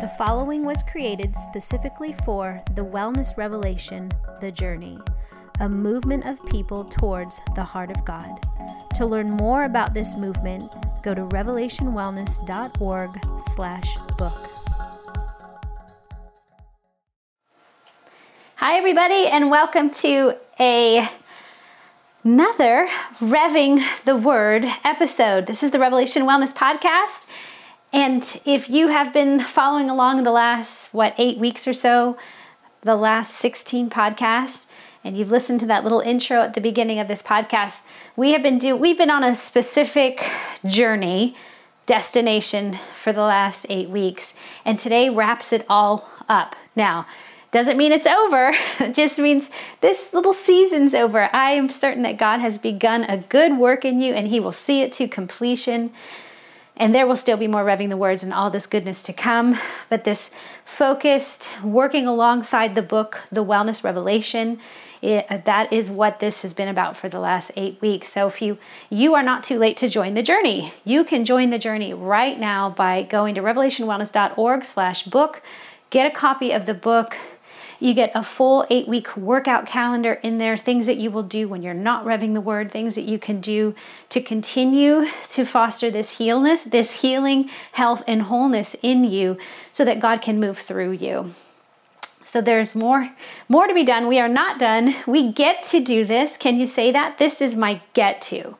The following was created specifically for the Wellness Revelation The Journey, a movement of people towards the heart of God. To learn more about this movement, go to revelationwellness.org/book. Hi everybody and welcome to a another Revving the Word episode. This is the Revelation Wellness Podcast. And if you have been following along the last, what, eight weeks or so, the last 16 podcasts, and you've listened to that little intro at the beginning of this podcast, we have been do we've been on a specific journey, destination for the last eight weeks, and today wraps it all up. Now, doesn't mean it's over. It just means this little season's over. I am certain that God has begun a good work in you and He will see it to completion. And there will still be more revving the words and all this goodness to come. But this focused, working alongside the book, The Wellness Revelation, it, that is what this has been about for the last eight weeks. So if you you are not too late to join the journey, you can join the journey right now by going to revelationwellness.org/book. Get a copy of the book you get a full eight week workout calendar in there, things that you will do when you're not revving the word, things that you can do to continue to foster this healness, this healing, health, and wholeness in you so that God can move through you. So there's more more to be done. We are not done. We get to do this. Can you say that? This is my get to.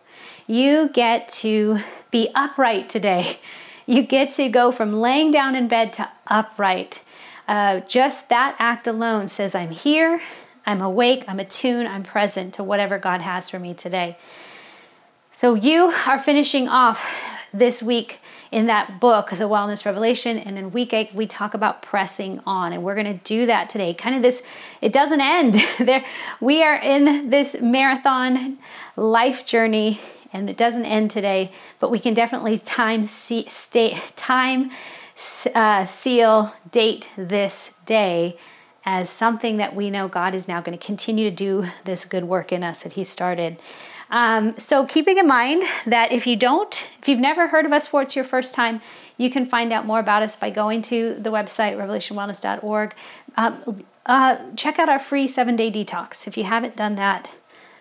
You get to be upright today. You get to go from laying down in bed to upright. Uh, just that act alone says, I'm here, I'm awake, I'm attuned, I'm present to whatever God has for me today. So, you are finishing off this week in that book, The Wellness Revelation. And in week eight, we talk about pressing on. And we're going to do that today. Kind of this, it doesn't end. there, we are in this marathon life journey, and it doesn't end today, but we can definitely time, see, stay, time uh, seal, date this day as something that we know God is now going to continue to do this good work in us that He started. Um, so, keeping in mind that if you don't, if you've never heard of us for it's your first time, you can find out more about us by going to the website revelationwellness.org. Um, uh, check out our free seven day detox. If you haven't done that,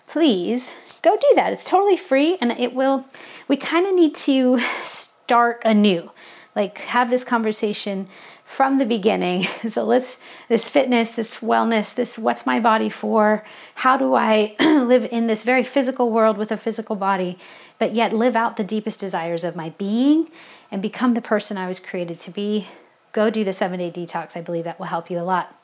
please go do that. It's totally free and it will, we kind of need to start anew like have this conversation from the beginning. So let's this fitness, this wellness, this what's my body for? How do I live in this very physical world with a physical body, but yet live out the deepest desires of my being and become the person I was created to be? Go do the 7-day detox. I believe that will help you a lot.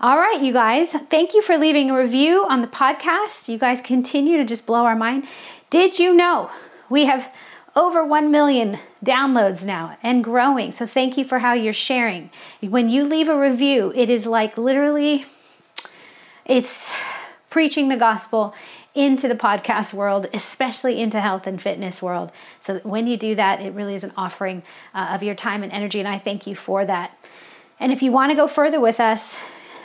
All right, you guys, thank you for leaving a review on the podcast. You guys continue to just blow our mind. Did you know we have over 1 million downloads now and growing. So thank you for how you're sharing. When you leave a review, it is like literally it's preaching the gospel into the podcast world, especially into health and fitness world. So when you do that, it really is an offering uh, of your time and energy and I thank you for that. And if you want to go further with us,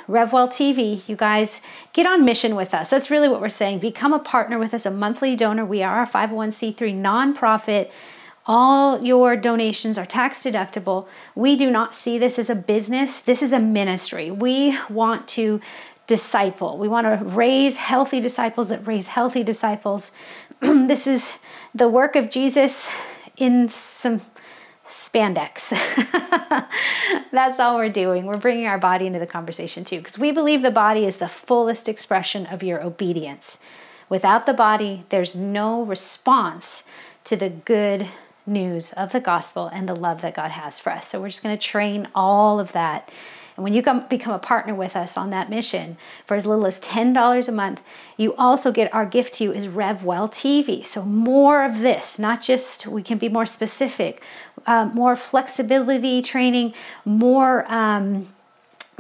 RevWell TV, you guys get on mission with us. That's really what we're saying. Become a partner with us, a monthly donor. We are a 501c3 nonprofit. All your donations are tax deductible. We do not see this as a business, this is a ministry. We want to disciple. We want to raise healthy disciples that raise healthy disciples. this is the work of Jesus in some spandex. That's all we're doing. We're bringing our body into the conversation too, because we believe the body is the fullest expression of your obedience. Without the body, there's no response to the good news of the gospel and the love that God has for us. So we're just going to train all of that and when you come, become a partner with us on that mission for as little as $10 a month, you also get our gift to you is RevWell TV. So more of this, not just we can be more specific, uh, more flexibility training, more. Um,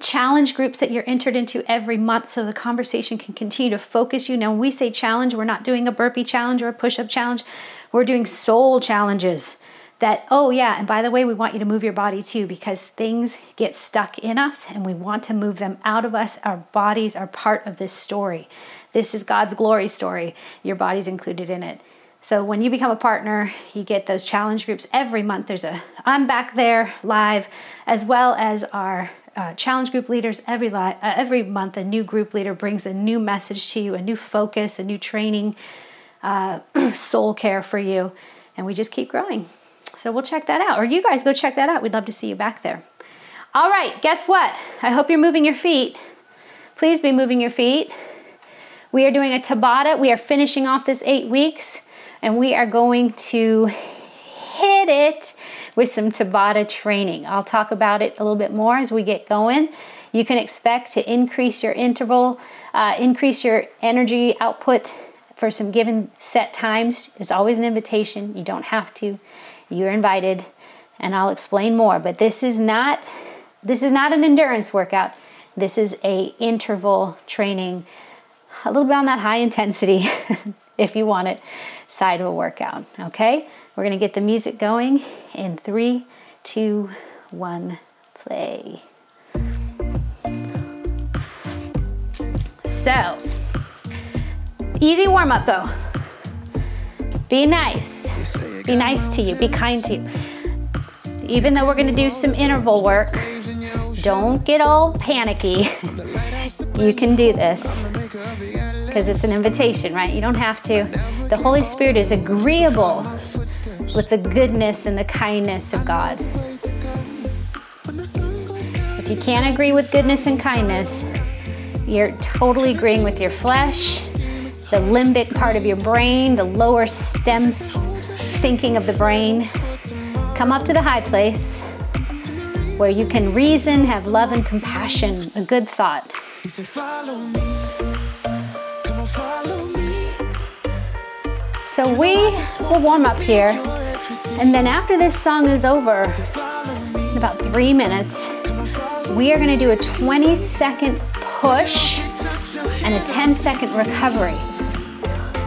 challenge groups that you're entered into every month so the conversation can continue to focus you. Now, when we say challenge, we're not doing a burpee challenge or a push up challenge, we're doing soul challenges that, oh, yeah, and by the way, we want you to move your body too because things get stuck in us and we want to move them out of us. Our bodies are part of this story. This is God's glory story. Your body's included in it. So when you become a partner, you get those challenge groups every month. There's a I'm back there live, as well as our uh, challenge group leaders every li- uh, every month. A new group leader brings a new message to you, a new focus, a new training, uh, soul care for you, and we just keep growing. So we'll check that out, or you guys go check that out. We'd love to see you back there. All right, guess what? I hope you're moving your feet. Please be moving your feet. We are doing a Tabata. We are finishing off this eight weeks and we are going to hit it with some Tabata training. I'll talk about it a little bit more as we get going. You can expect to increase your interval, uh, increase your energy output for some given set times. It's always an invitation. You don't have to. You're invited, and I'll explain more. But this is not this is not an endurance workout. This is a interval training, a little bit on that high intensity, if you want it side of a workout. Okay, we're to get the music going in three, two, one, play. So, easy warm up though. Be nice. Be nice to you. Be kind to you. Even though we're going to do some interval work, don't get all panicky. you can do this because it's an invitation, right? You don't have to. The Holy Spirit is agreeable with the goodness and the kindness of God. If you can't agree with goodness and kindness, you're totally agreeing with your flesh, the limbic part of your brain, the lower stems thinking of the brain. Come up to the high place where you can reason, have love and compassion, a good thought. So we will warm up here, and then after this song is over, in about three minutes, we are going to do a 20 second push and a 10 second recovery.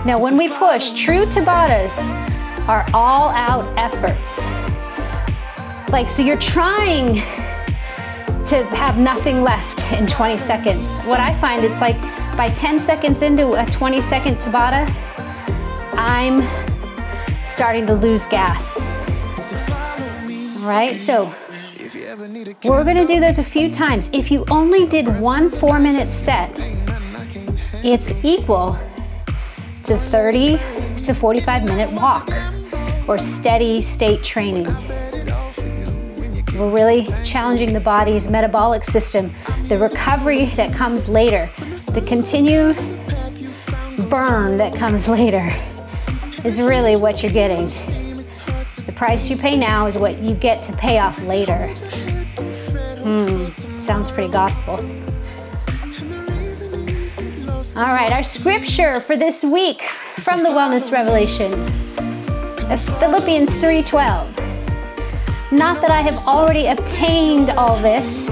Now, when we push, true Tabatas are all out efforts. Like, so you're trying to have nothing left in 20 seconds. What I find, it's like by 10 seconds into a 20 second Tabata, I'm starting to lose gas. Right, so we're gonna do those a few times. If you only did one four minute set, it's equal to 30 to 45 minute walk or steady state training. We're really challenging the body's metabolic system, the recovery that comes later, the continued burn that comes later is really what you're getting. The price you pay now is what you get to pay off later. Hmm, sounds pretty gospel. All right, our scripture for this week from the Wellness Revelation, Philippians 3:12. Not that I have already obtained all this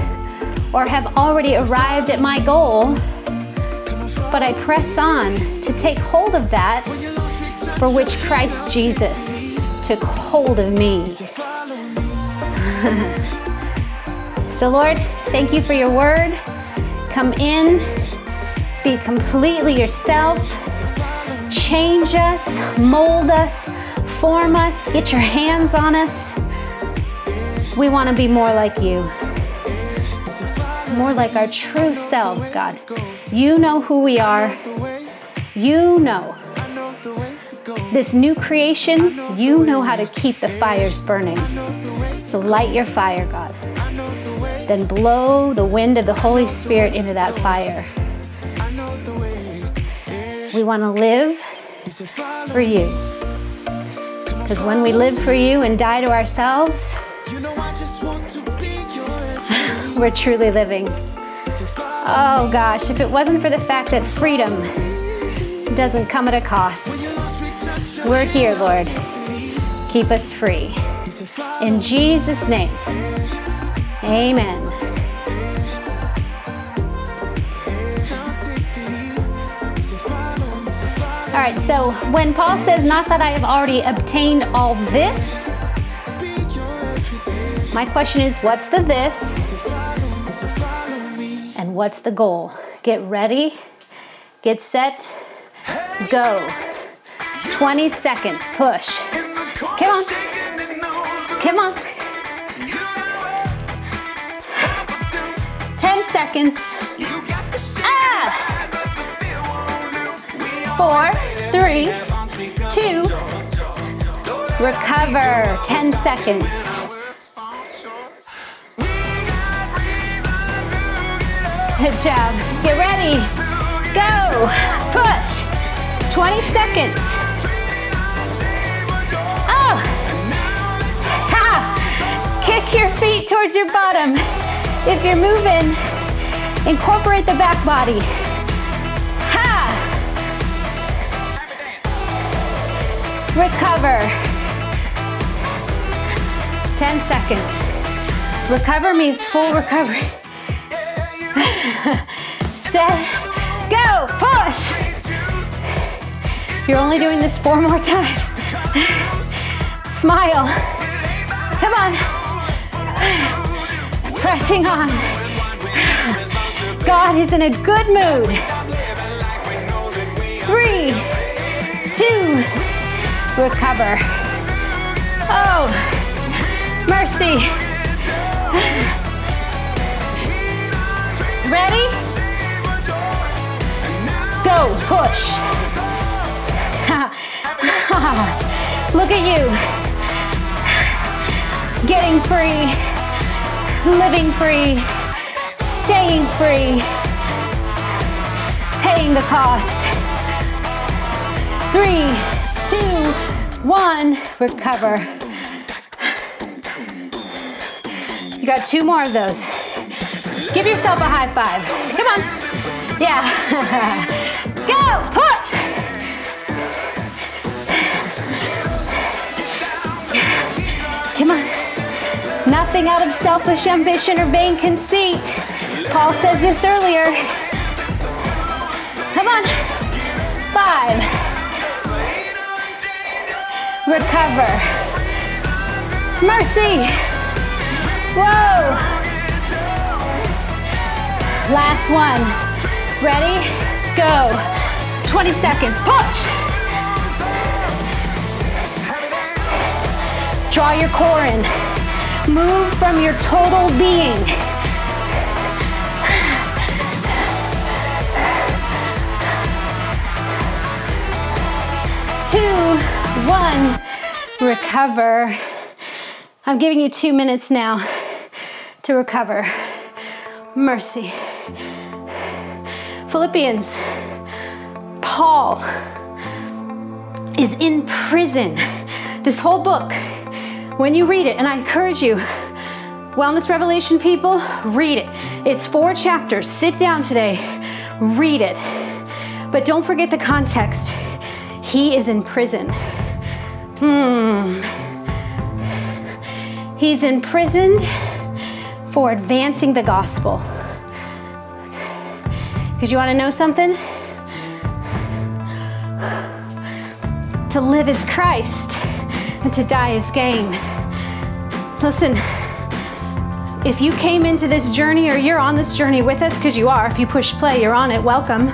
or have already arrived at my goal, but I press on to take hold of that for which Christ Jesus took hold of me. so, Lord, thank you for your word. Come in, be completely yourself, change us, mold us, form us, get your hands on us. We want to be more like you, more like our true selves, God. You know who we are. You know this new creation, you know how to keep the fires burning. So light your fire, God. Then blow the wind of the Holy Spirit into that fire. We want to live for you. Because when we live for you and die to ourselves, we're truly living. Oh gosh, if it wasn't for the fact that freedom doesn't come at a cost, we're here, Lord. Keep us free. In Jesus' name, amen. All right, so when Paul says, Not that I have already obtained all this, my question is, What's the this? And what's the goal? Get ready, get set, go. 20 seconds. Push. Come on. Come on. 10 seconds. Ah! Four, three, two, recover. 10 seconds. Good job. Get ready. Go. Push. 20 seconds. Oh. Ha. Kick your feet towards your bottom. If you're moving, incorporate the back body. Ha. Recover. 10 seconds. Recover means full recovery. Set, go, push. You're only doing this four more times. Smile. Come on. Pressing on. God is in a good mood. Three, two, recover. Oh, mercy. Ready? Go, push. Look at you. Getting free, living free, staying free, paying the cost. Three, two, one, recover. You got two more of those. Give yourself a high five. Come on. Yeah. Go, push. Nothing out of selfish ambition or vain conceit. Paul says this earlier. Come on. Five. Recover. Mercy. Whoa. Last one. Ready? Go. 20 seconds. Push. Draw your core in. Move from your total being. Two, one, recover. I'm giving you two minutes now to recover. Mercy. Philippians, Paul is in prison. This whole book, when you read it, and I encourage you, Wellness Revelation people, read it. It's four chapters. Sit down today, read it. But don't forget the context. He is in prison. Hmm. He's imprisoned for advancing the gospel. Because you want to know something? To live is Christ, and to die is gain. Listen, if you came into this journey or you're on this journey with us, because you are, if you push play, you're on it, welcome.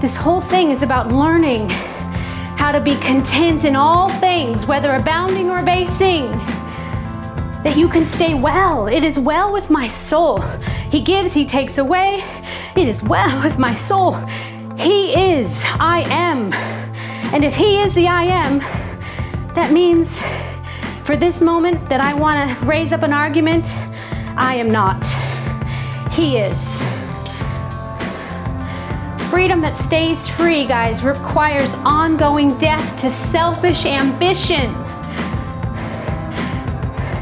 This whole thing is about learning how to be content in all things, whether abounding or basing that you can stay well. It is well with my soul. He gives, He takes away. It is well with my soul. He is, I am. And if He is the I am, that means for this moment that I want to raise up an argument, I am not. He is. Freedom that stays free, guys, requires ongoing death to selfish ambition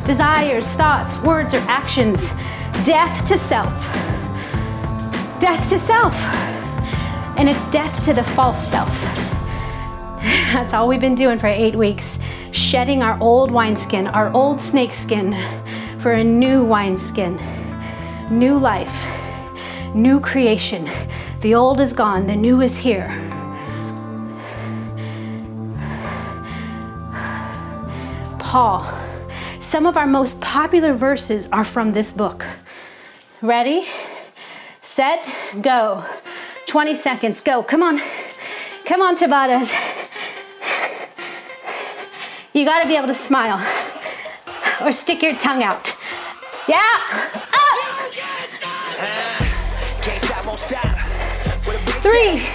desires, thoughts, words, or actions. Death to self. Death to self. And it's death to the false self. That's all we've been doing for eight weeks. Shedding our old wineskin, our old snakeskin, for a new wineskin. New life, new creation. The old is gone, the new is here. Paul some of our most popular verses are from this book. Ready, set, go. 20 seconds, go. Come on. Come on, Tabatas. You got to be able to smile or stick your tongue out. Yeah. Up. Three,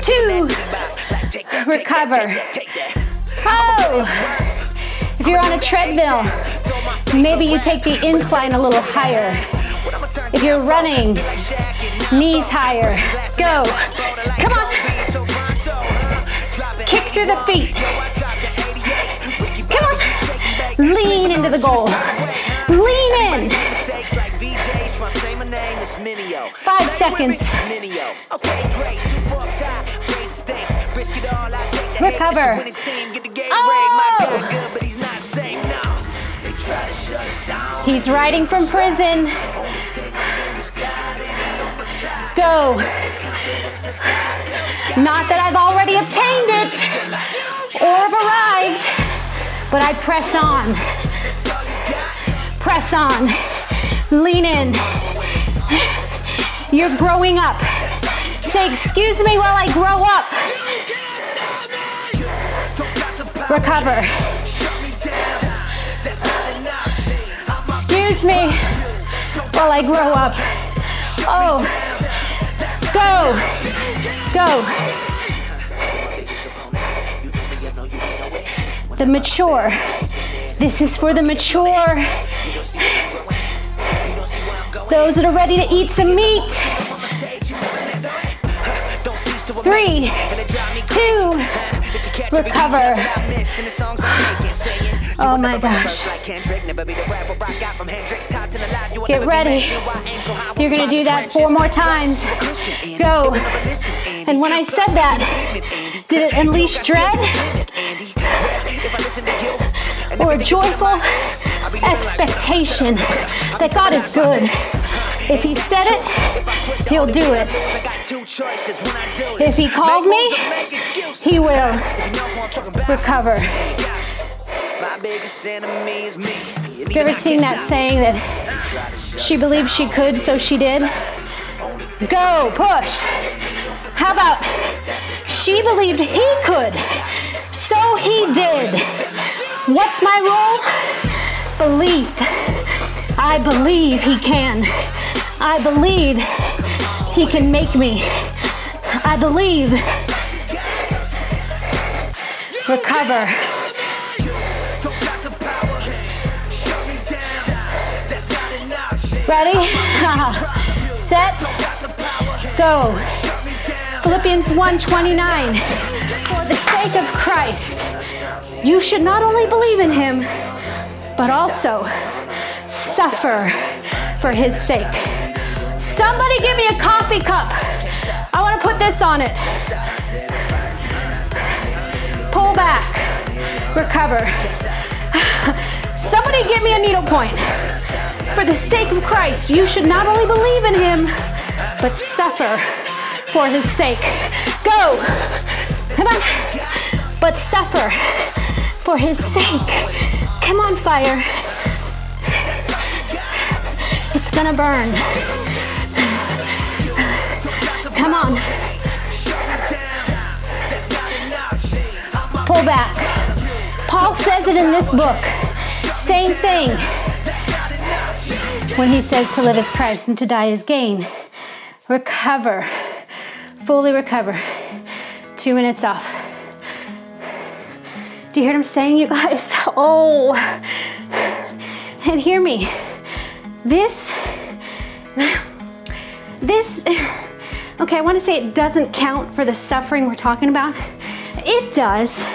two, recover. Oh. If you're on a treadmill, maybe you take the incline a little higher. If you're running, knees higher. Go. Come on. Kick through the feet. Lean into the goal. Lean in. Five seconds. Recover. Oh! He's riding from prison. Go. Not that I've already obtained it or have arrived, but I press on. Press on. Lean in. You're growing up. Say, excuse me while I grow up. Recover. Excuse me while I grow up. Oh, go, go. The mature. This is for the mature. Those that are ready to eat some meat. Three, two, recover. Oh my gosh. Get ready. You're going to do that four more times. Go. And when I said that, did it unleash dread? Or a joyful expectation that God is good? If He said it, He'll do it. If He called me, He will recover. Have you ever seen that saying that she believed she could, so she did? Go, push. How about she believed he could, he did? What's my role? Belief. I believe he can. I believe he can make me. I believe. Recover. Ready? Set. Go. Philippians 1:29. For the sake of Christ, you should not only believe in him, but also suffer for his sake. Somebody give me a coffee cup. I want to put this on it. Pull back. Recover. Somebody give me a needle point. For the sake of Christ, you should not only believe in him, but suffer for his sake. Go! Come on! But suffer for his sake. Come on, fire. It's gonna burn. Come on. Pull back. Paul says it in this book. Same thing when he says to live as Christ and to die as gain. Recover, fully recover. Two minutes off. Do you hear what I'm saying, you guys? Oh, and hear me. This, this, okay, I want to say it doesn't count for the suffering we're talking about. It does,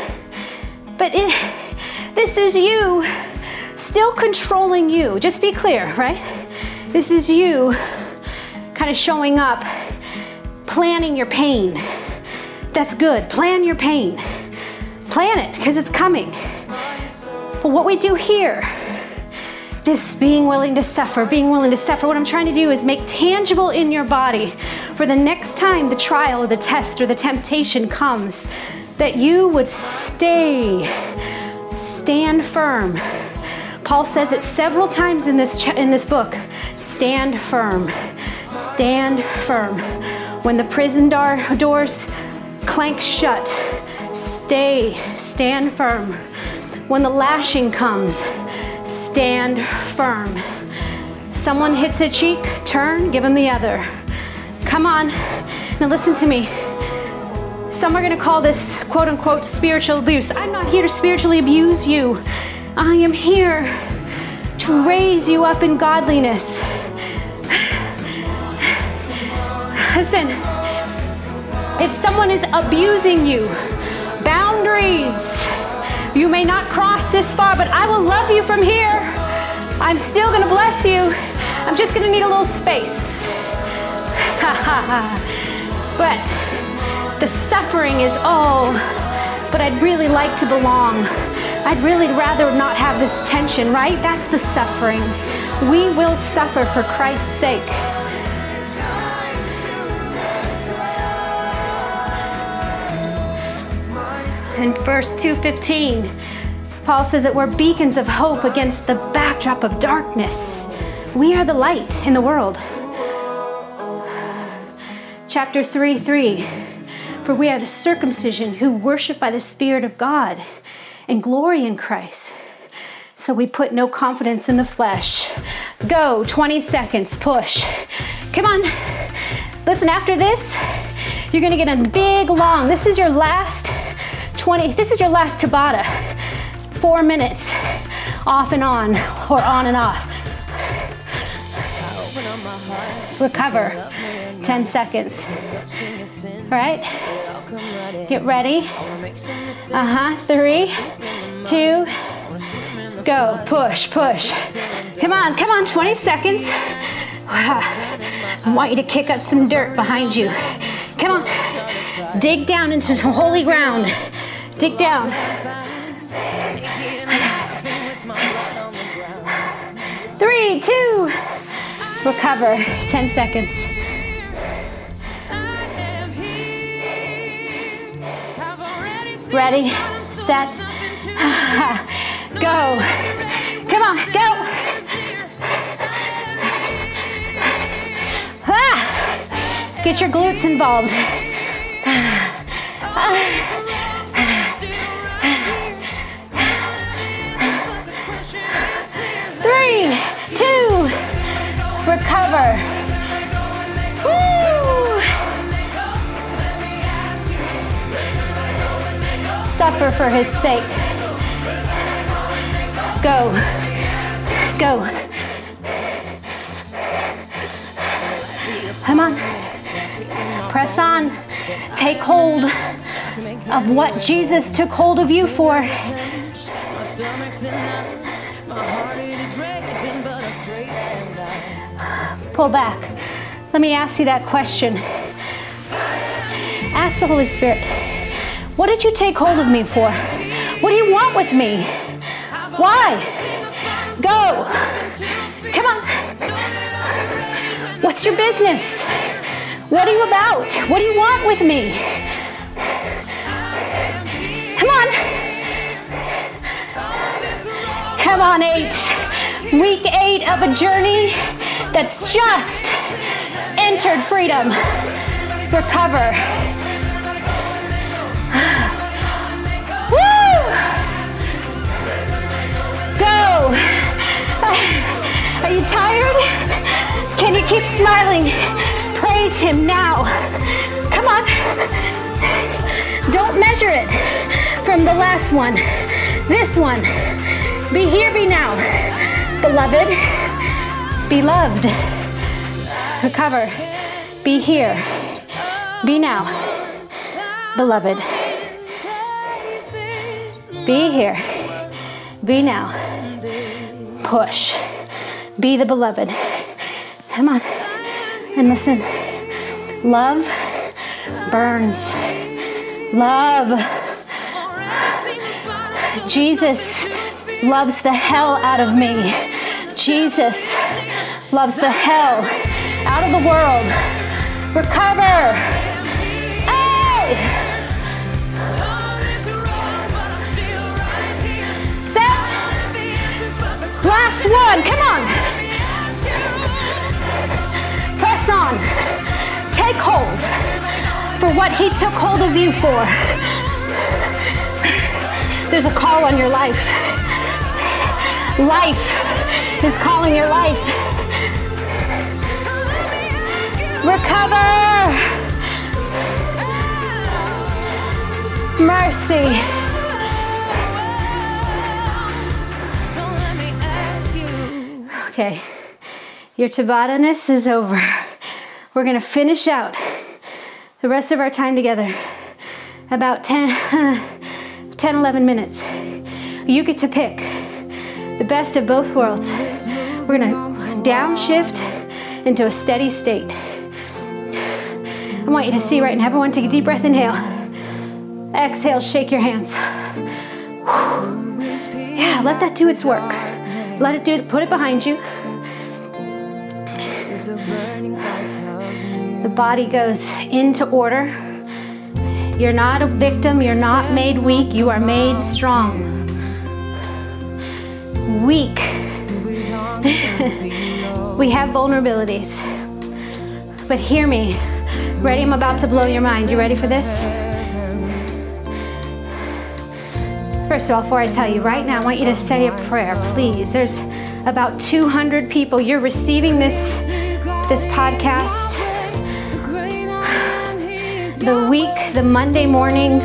but it, this is you still controlling you. Just be clear, right? This is you kind of showing up, planning your pain. That's good. Plan your pain. Plan it because it's coming. But what we do here, this being willing to suffer, being willing to suffer, what I'm trying to do is make tangible in your body for the next time the trial or the test or the temptation comes, that you would stay, stand firm Paul says it several times in this, in this book stand firm. Stand firm. When the prison door, doors clank shut. Stay, stand firm. When the lashing comes, stand firm. Someone hits a cheek, turn, give them the other. Come on. Now listen to me. Some are going to call this quote unquote spiritual abuse. I'm not here to spiritually abuse you. I am here to raise you up in godliness. Listen, if someone is abusing you, boundaries, you may not cross this far, but I will love you from here. I'm still gonna bless you. I'm just gonna need a little space. but the suffering is all, but I'd really like to belong. I'd really rather not have this tension, right? That's the suffering. We will suffer for Christ's sake. In verse 215, Paul says that we're beacons of hope against the backdrop of darkness. We are the light in the world. Chapter 3 3 For we are the circumcision who worship by the Spirit of God and glory in Christ. So we put no confidence in the flesh. Go, 20 seconds, push. Come on. Listen, after this, you're gonna get a big long. This is your last 20, this is your last Tabata. Four minutes, off and on, or on and off. Recover, 10 seconds. All right, get ready. Uh huh, three, two, go. Push, push. Come on, come on, 20 seconds. I want you to kick up some dirt behind you. Come on, dig down into some holy ground. Dig down. Three, two, recover. 10 seconds. Ready, set, go. Come on, go. Ah, get your glutes involved. Ah. Recover. Woo! Suffer for his sake. Go. Go. Come on. Press on. Take hold of what Jesus took hold of you for. Pull back. Let me ask you that question. Ask the Holy Spirit, what did you take hold of me for? What do you want with me? Why? Go. Come on. What's your business? What are you about? What do you want with me? Come on. Come on, eight. Week eight of a journey that's just entered freedom. Recover. Woo! Go. Are you tired? Can you keep smiling? Praise Him now. Come on. Don't measure it from the last one. This one. Be here, be now. Beloved, be loved. Recover. Be here. Be now. Beloved. Be here. Be now. Push. Be the beloved. Come on. And listen. Love burns. Love. Jesus loves the hell out of me. Jesus loves the hell out of the world. Recover. Hey! Set. Last one. Come on. Press on. Take hold. for what He took hold of you for. There's a call on your life. Life is calling your life. Recover. Mercy. Okay, your Tabata is over. We're to finish out the rest of our time together about 10, 10 11 minutes. You get to pick the best of both worlds. We're to downshift into a steady state. I want you to see right now. Everyone, take a deep breath. Inhale. Exhale. Shake your hands. Yeah, let that do its work. Let it do it. Put it behind you. The body goes into order. You're not a victim. You're not made weak. You are made strong. Weak. we have vulnerabilities. But hear me. Ready? I'm about to blow your mind. You ready for this? First of all, before I tell you, right now, I want you to say a prayer, please. There's about 200 people. You're receiving this this podcast the week, the Monday morning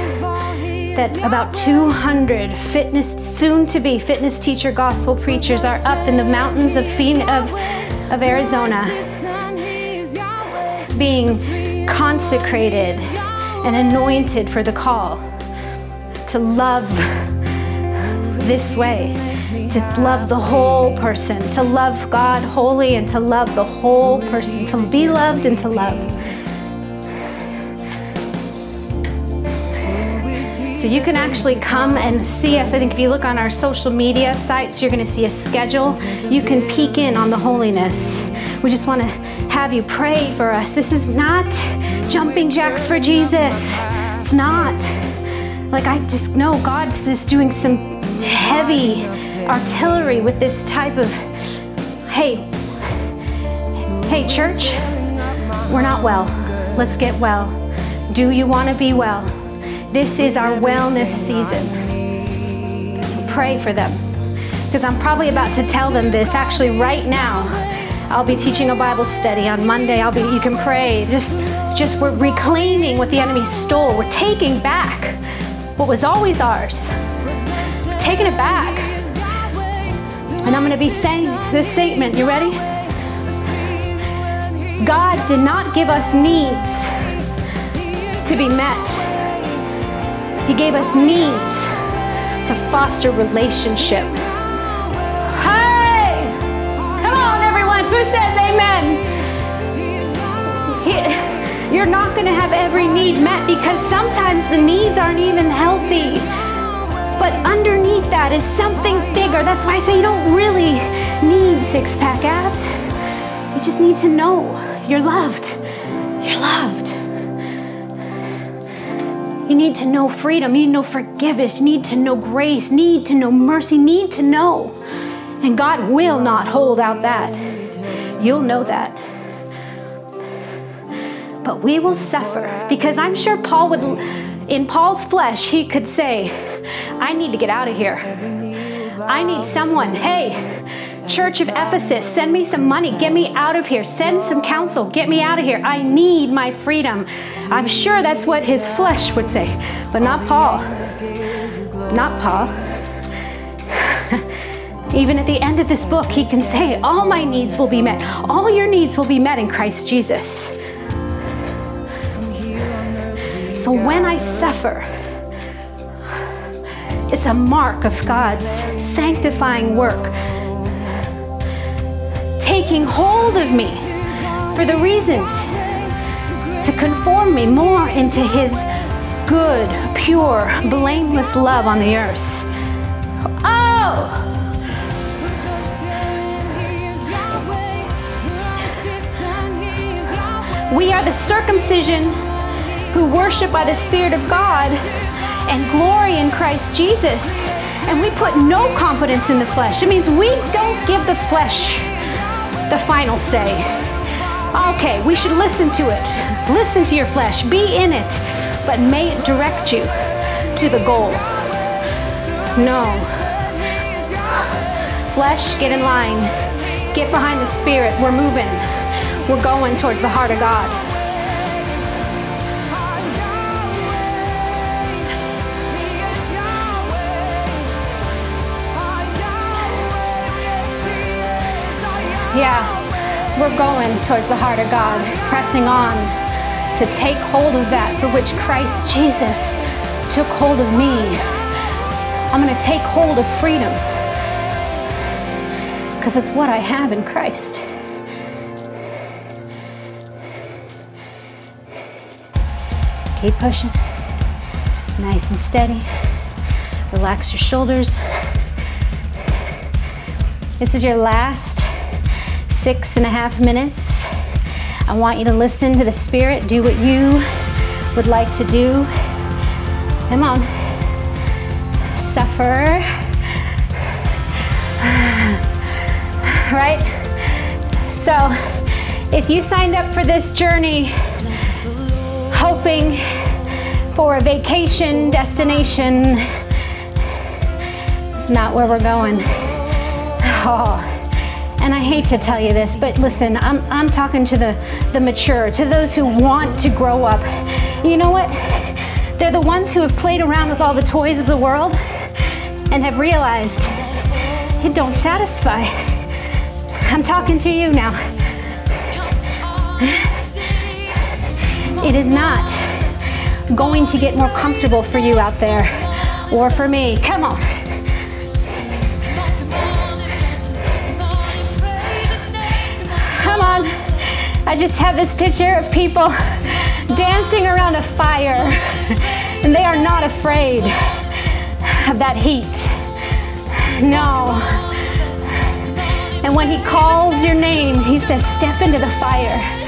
that about 200 fitness, soon to be fitness teacher, gospel preachers are up in the mountains of, of, of Arizona being consecrated and anointed for the call to love this way, to love the whole person, to love God wholly and to love the whole person, to be loved and to love. So you can actually come and see us. I think if you look on our social media sites, you're going to see a schedule. You can peek in on the holiness. We just want to have you pray for us. This is not jumping jacks for Jesus. It's not. Like, I just know God's just doing some heavy artillery with this type of, hey, hey, church, we're not well. Let's get well. Do you want to be well? This is our wellness season. So pray for them. Because I'm probably about to tell them this actually right now. I'll be teaching a Bible study on Monday. I'll be you can pray. Just just we're reclaiming what the enemy stole. We're taking back what was always ours. Taking it back. And I'm going to be saying this statement. You ready? God did not give us needs to be met. He gave us needs to foster relationship. Who says amen? He, you're not going to have every need met because sometimes the needs aren't even healthy. But underneath that is something bigger. That's why I say you don't really need six pack abs. You just need to know you're loved. You're loved. You need to know freedom. You need to know forgiveness. You need to know grace. Need to know mercy. Need to know. And God will not hold out that. You'll know that. But we will suffer because I'm sure Paul would, in Paul's flesh, he could say, I need to get out of here. I need someone. Hey, Church of Ephesus, send me some money. Get me out of here. Send some counsel. Get me out of here. I need my freedom. I'm sure that's what his flesh would say, but not Paul. Not Paul. Even at the end of this book, he can say, All my needs will be met. All your needs will be met in Christ Jesus. So when I suffer, it's a mark of God's sanctifying work taking hold of me for the reasons to conform me more into His good, pure, blameless love on the earth. Oh! We are the circumcision who worship by the Spirit of God and glory in Christ Jesus. And we put no confidence in the flesh. It means we don't give the flesh the final say. Okay, we should listen to it. Listen to your flesh. Be in it, but may it direct you to the goal. No. Flesh, get in line. Get behind the spirit. We're moving. We're going towards the heart of God. Yeah, we're going towards the heart of God, pressing on to take hold of that for which Christ Jesus took hold of me. I'm going to take hold of freedom because it's what I have in Christ. Keep pushing. Nice and steady. Relax your shoulders. This is your last six and a half minutes. I want you to listen to the Spirit, do what you would like to do. Come on. Suffer. Right? So, if you signed up for this journey hoping for a vacation destination, it's not where we're going. Oh. And I hate to tell you this, but listen, I'm, I'm talking to the, the mature, to those who want to grow up. You know what? They're the ones who have played around with all the toys of the world and have realized it don't satisfy. I'm talking to you now. It is not going to get more comfortable for you out there or for me. Come on. Come on. I just have this picture of people dancing around a fire, and they are not afraid of that heat. No. And when he calls your name, he says, Step into the fire.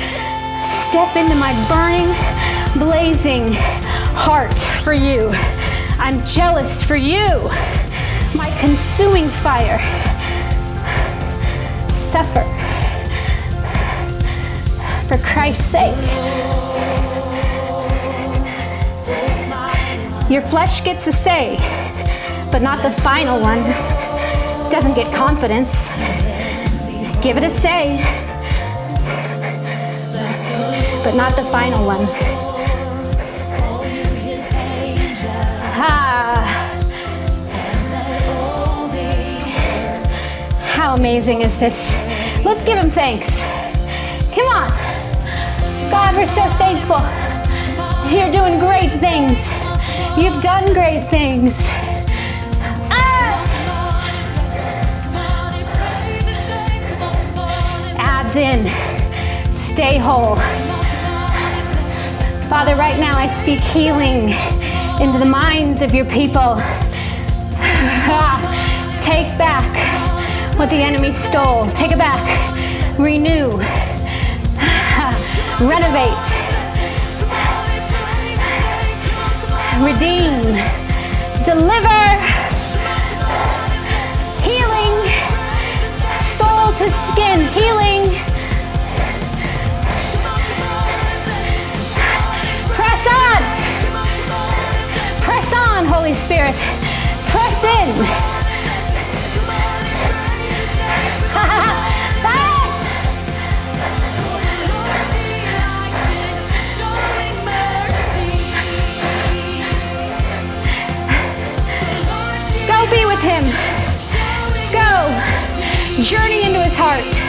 Step into my burning, blazing heart for you. I'm jealous for you, my consuming fire. Suffer for Christ's sake. Your flesh gets a say, but not the final one. Doesn't get confidence. Give it a say, but not the final one. Ah. How amazing is this? Let's give him thanks. Come on. God, we're so thankful. You're doing great things. You've done great things. Ah! Abs in. Stay whole. Father, right now I speak healing into the minds of your people. Take back what the enemy stole. Take it back. Renew. Renovate. Redeem. Deliver. Healing. Soul to skin. Healing. On, Holy Spirit. Press in. Go be with him. Go. Journey into his heart.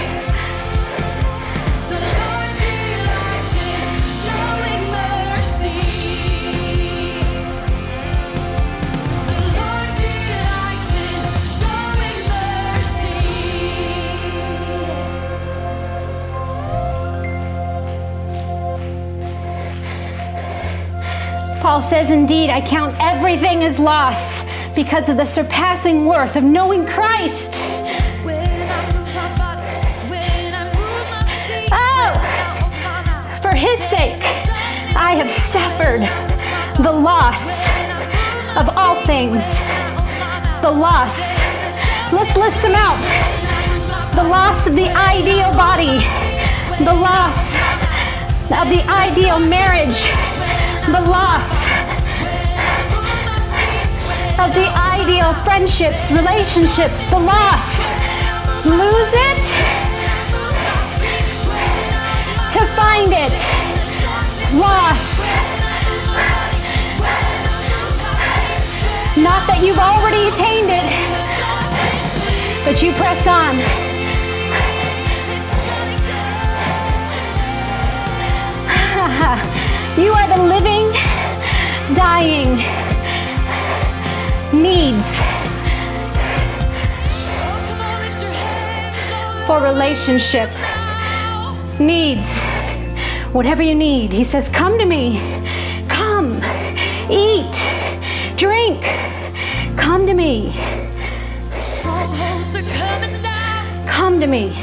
Paul says, Indeed, I count everything as loss because of the surpassing worth of knowing Christ. Oh, for his sake, I have suffered the loss of all things. The loss. Let's list them out. The loss of the ideal body, the loss of the ideal marriage, the loss of the ideal friendships, relationships, the loss. Lose it to find it. Loss. Not that you've already attained it, but you press on. Are the living, dying needs for relationship. Needs. Whatever you need. He says, Come to me. Come. Eat. Drink. Come to me. Come to me.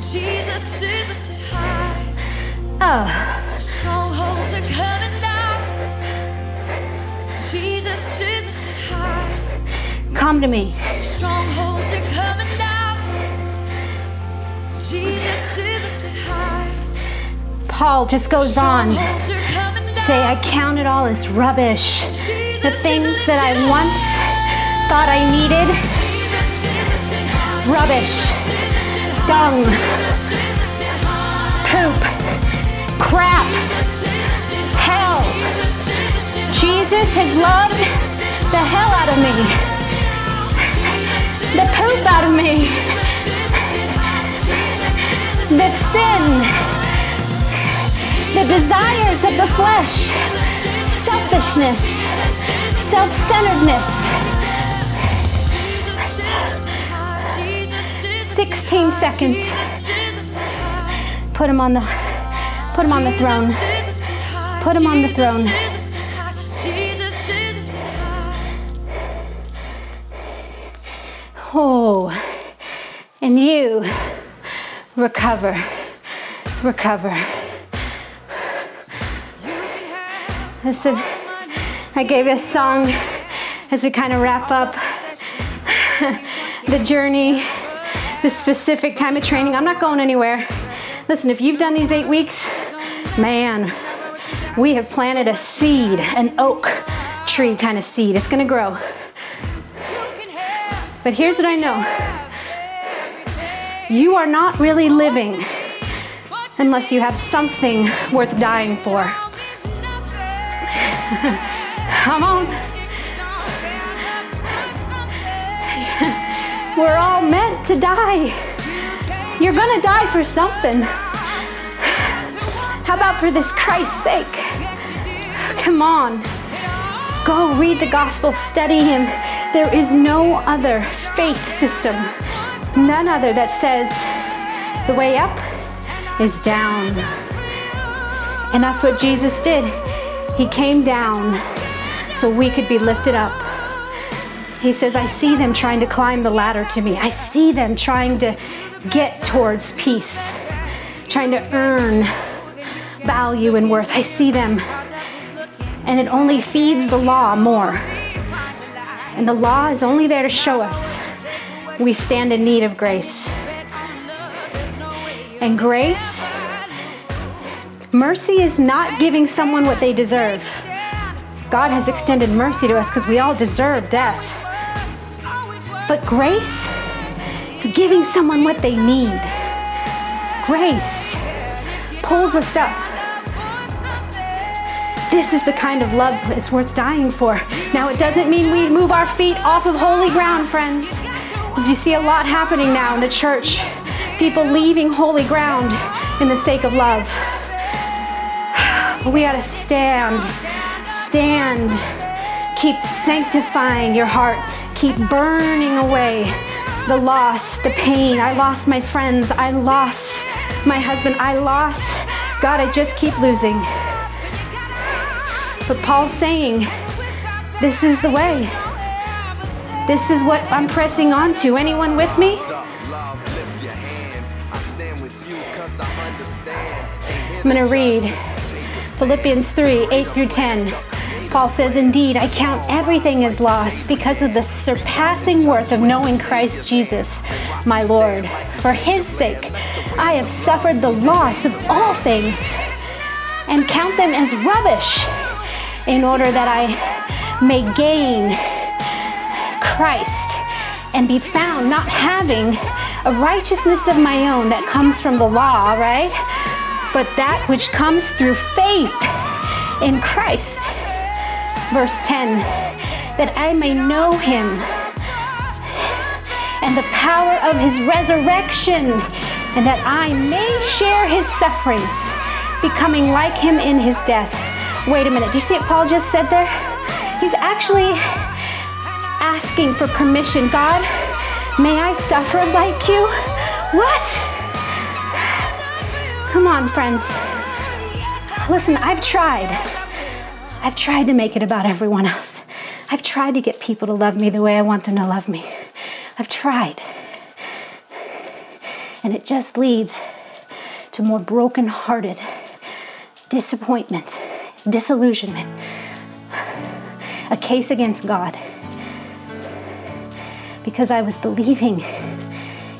Jesus is lifted high. Oh. Come to me. Strongholds are coming down. Jesus is lifted high. Paul just goes on. Say, I count it all as rubbish. The things that I once thought I needed. Rubbish. Dung. Poop. Crap. Jesus has loved the hell out of me. The poop out of me. The sin. The desires of the flesh. Selfishness. Self centeredness 16 seconds. Put him on the put him on the throne. Put him on the throne. And you recover, recover. Listen, I gave you a song as we kind of wrap up the journey this specific time of training. I'm not going anywhere. Listen, if you've done these eight weeks, man, we have planted a seed, an oak tree kind of seed. It's going to grow. But here's what I know you are not really living unless you have something worth dying for. Come on. We're all meant to die. You're gonna die for something. How about for this Christ's sake? Come on. Go read the gospel, study Him. There is no other faith system, none other that says the way up is down. And that's what Jesus did. He came down so we could be lifted up. He says, I see them trying to climb the ladder to me. I see them trying to get towards peace, trying to earn value and worth. I see them. And it only feeds the law more. And the law is only there to show us we stand in need of grace. And grace, mercy is not giving someone what they deserve. God has extended mercy to us because we all deserve death. But grace, it's giving someone what they need. Grace pulls us up. This is the kind of love it's worth dying for. Now, it doesn't mean we move our feet off of holy ground, friends. As you see a lot happening now in the church, people leaving holy ground in the sake of love. But we got to stand, stand, keep sanctifying your heart keep burning away the loss, the pain. I lost my friends. I lost my husband. I lost. God, I just keep losing. But Paul's saying, this is the way. This is what I'm pressing on to. Anyone with me? I'm going to read Philippians 3 8 through 10. Paul says, Indeed, I count everything as loss because of the surpassing worth of knowing Christ Jesus, my Lord. For his sake, I have suffered the loss of all things and count them as rubbish in order that I may gain Christ and be found not having a righteousness of my own that comes from the law, right? But that which comes through faith in Christ. Verse 10 that I may know him and the power of his resurrection, and that I may share his sufferings, becoming like him in his death. Wait a minute, do you see what Paul just said there? He's actually asking for permission. God, may I suffer like you? What? Come on, friends. Listen, I've tried. I've tried to make it about everyone else. I've tried to get people to love me the way I want them to love me. I've tried. And it just leads to more broken-hearted disappointment, disillusionment, a case against God. Because I was believing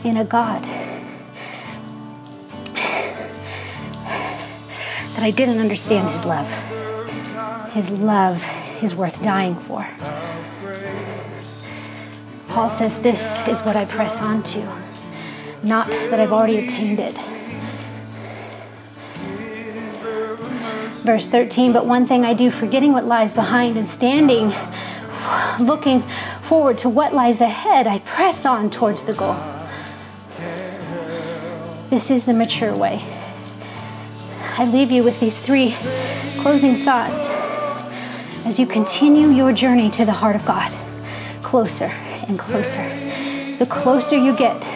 in a God that I didn't understand his love. His love is worth dying for. Paul says, This is what I press on to, not that I've already obtained it. Verse 13, but one thing I do, forgetting what lies behind and standing, looking forward to what lies ahead, I press on towards the goal. This is the mature way. I leave you with these three closing thoughts as you continue your journey to the heart of God, closer and closer. The closer you get,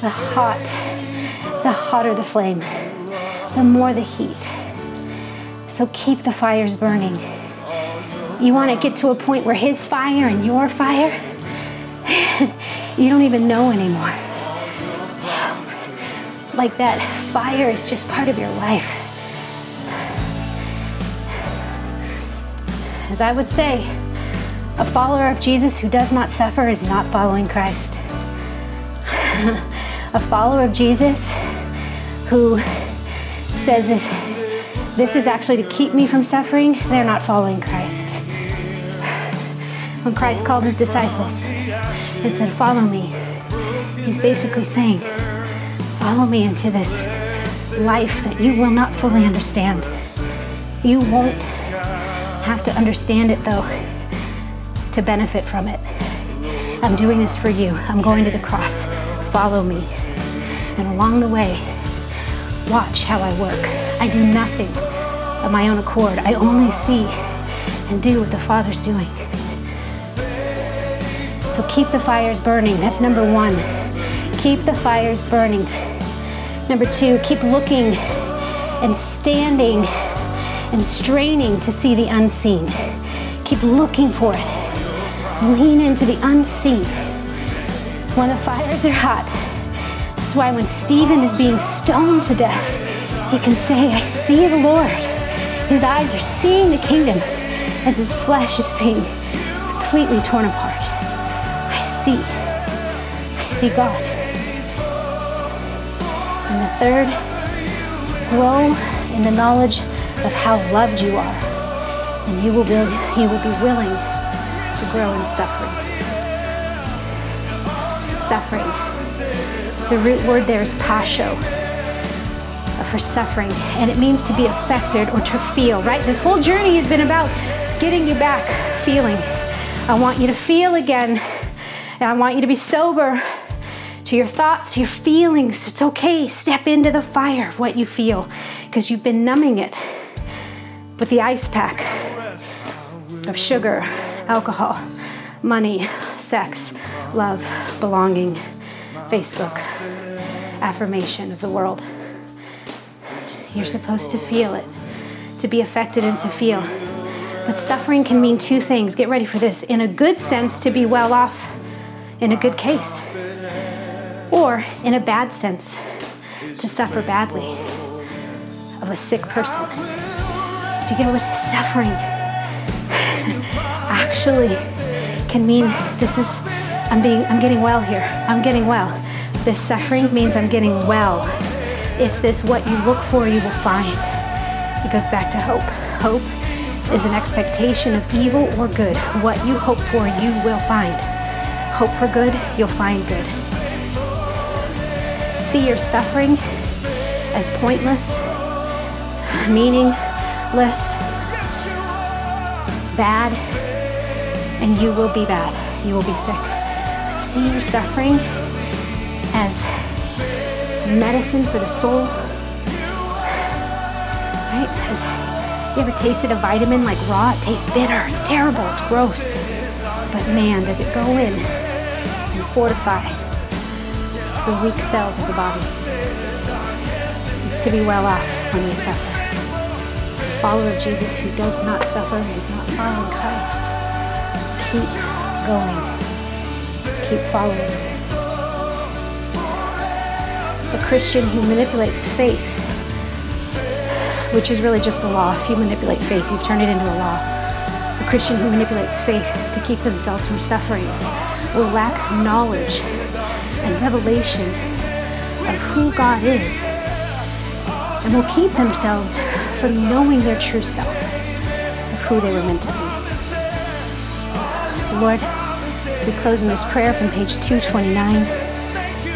the hot, the hotter the flame, the more the heat. So keep the fires burning. You want to get to a point where His fire and your fire, you don't even know anymore. Like that fire is just part of your life. As I would say, a follower of Jesus who does not suffer is not following Christ. a follower of Jesus who says if this is actually to keep me from suffering, they're not following Christ. When Christ called his disciples and said, Follow me, he's basically saying, Follow me into this life that you will not fully understand. You won't have to understand it though to benefit from it. I'm doing this for you. I'm going to the cross. Follow me. And along the way, watch how I work. I do nothing of my own accord. I only see and do what the Father's doing. So keep the fires burning. That's number one. Keep the fires burning. Number two, keep looking and standing and straining to see the unseen. Keep looking for it. Lean into the unseen. When the fires are hot, that's why when Stephen is being stoned to death, he can say, I see the Lord. His eyes are seeing the kingdom as his flesh is being completely torn apart. I see. I see God. And the third, grow in the knowledge of how loved you are, and you will be, you will be willing to grow in suffering. Suffering. The root word there is pasho, for suffering, and it means to be affected or to feel, right? This whole journey has been about getting you back feeling. I want you to feel again, and I want you to be sober to your thoughts, to your feelings. It's okay. Step into the fire of what you feel because you've been numbing it with the ice pack of sugar, alcohol, money, sex, love, belonging, Facebook, affirmation of the world. You're supposed to feel it, to be affected and to feel. But suffering can mean two things. Get ready for this. In a good sense, to be well off, in a good case, or in a bad sense, to suffer badly. of a sick person. Do you get what suffering actually can mean? This is I'm being I'm getting well here. I'm getting well. This suffering means I'm getting well. It's this what you look for you will find. It goes back to hope. Hope is an expectation of evil or good. What you hope for, you will find. Hope for good, you'll find good. See your suffering as pointless, meaningless, bad, and you will be bad. You will be sick. See your suffering as medicine for the soul. Right? As you ever tasted a vitamin like raw? It tastes bitter, it's terrible, it's gross. But man, does it go in and fortify the weak cells of the body. It's to be well off when we suffer. A follower of Jesus who does not suffer is not following Christ. Keep going. Keep following. Christian who manipulates faith, which is really just the law. If you manipulate faith, you've turned it into a law. A Christian who manipulates faith to keep themselves from suffering will lack knowledge and revelation of who God is and will keep themselves from knowing their true self of who they were meant to be. So, Lord, we close in this prayer from page 229.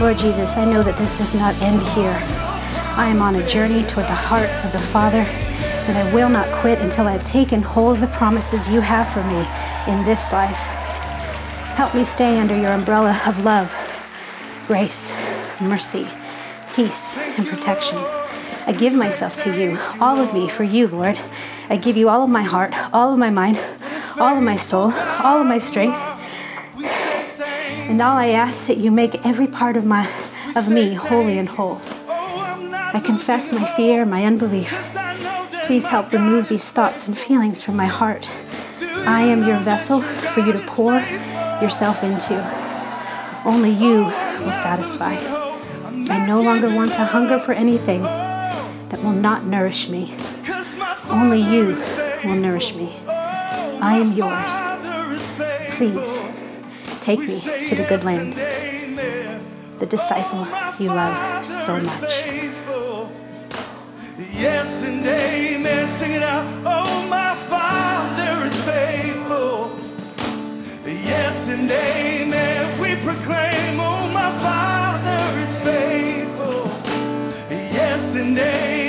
Lord Jesus, I know that this does not end here. I am on a journey toward the heart of the Father, and I will not quit until I've taken hold of the promises you have for me in this life. Help me stay under your umbrella of love, grace, mercy, peace, and protection. I give myself to you, all of me for you, Lord. I give you all of my heart, all of my mind, all of my soul, all of my strength. And all I ask is that you make every part of my of me holy and whole. I confess my fear, my unbelief. Please help remove these thoughts and feelings from my heart. I am your vessel for you to pour yourself into. Only you will satisfy. I no longer want to hunger for anything that will not nourish me. Only you will nourish me. I am yours. Please Take me to the good land, the disciple you love so much. Yes and amen, sing it out. Oh, my Father is faithful. Yes and amen, we proclaim. Oh, my Father is faithful. Yes and amen.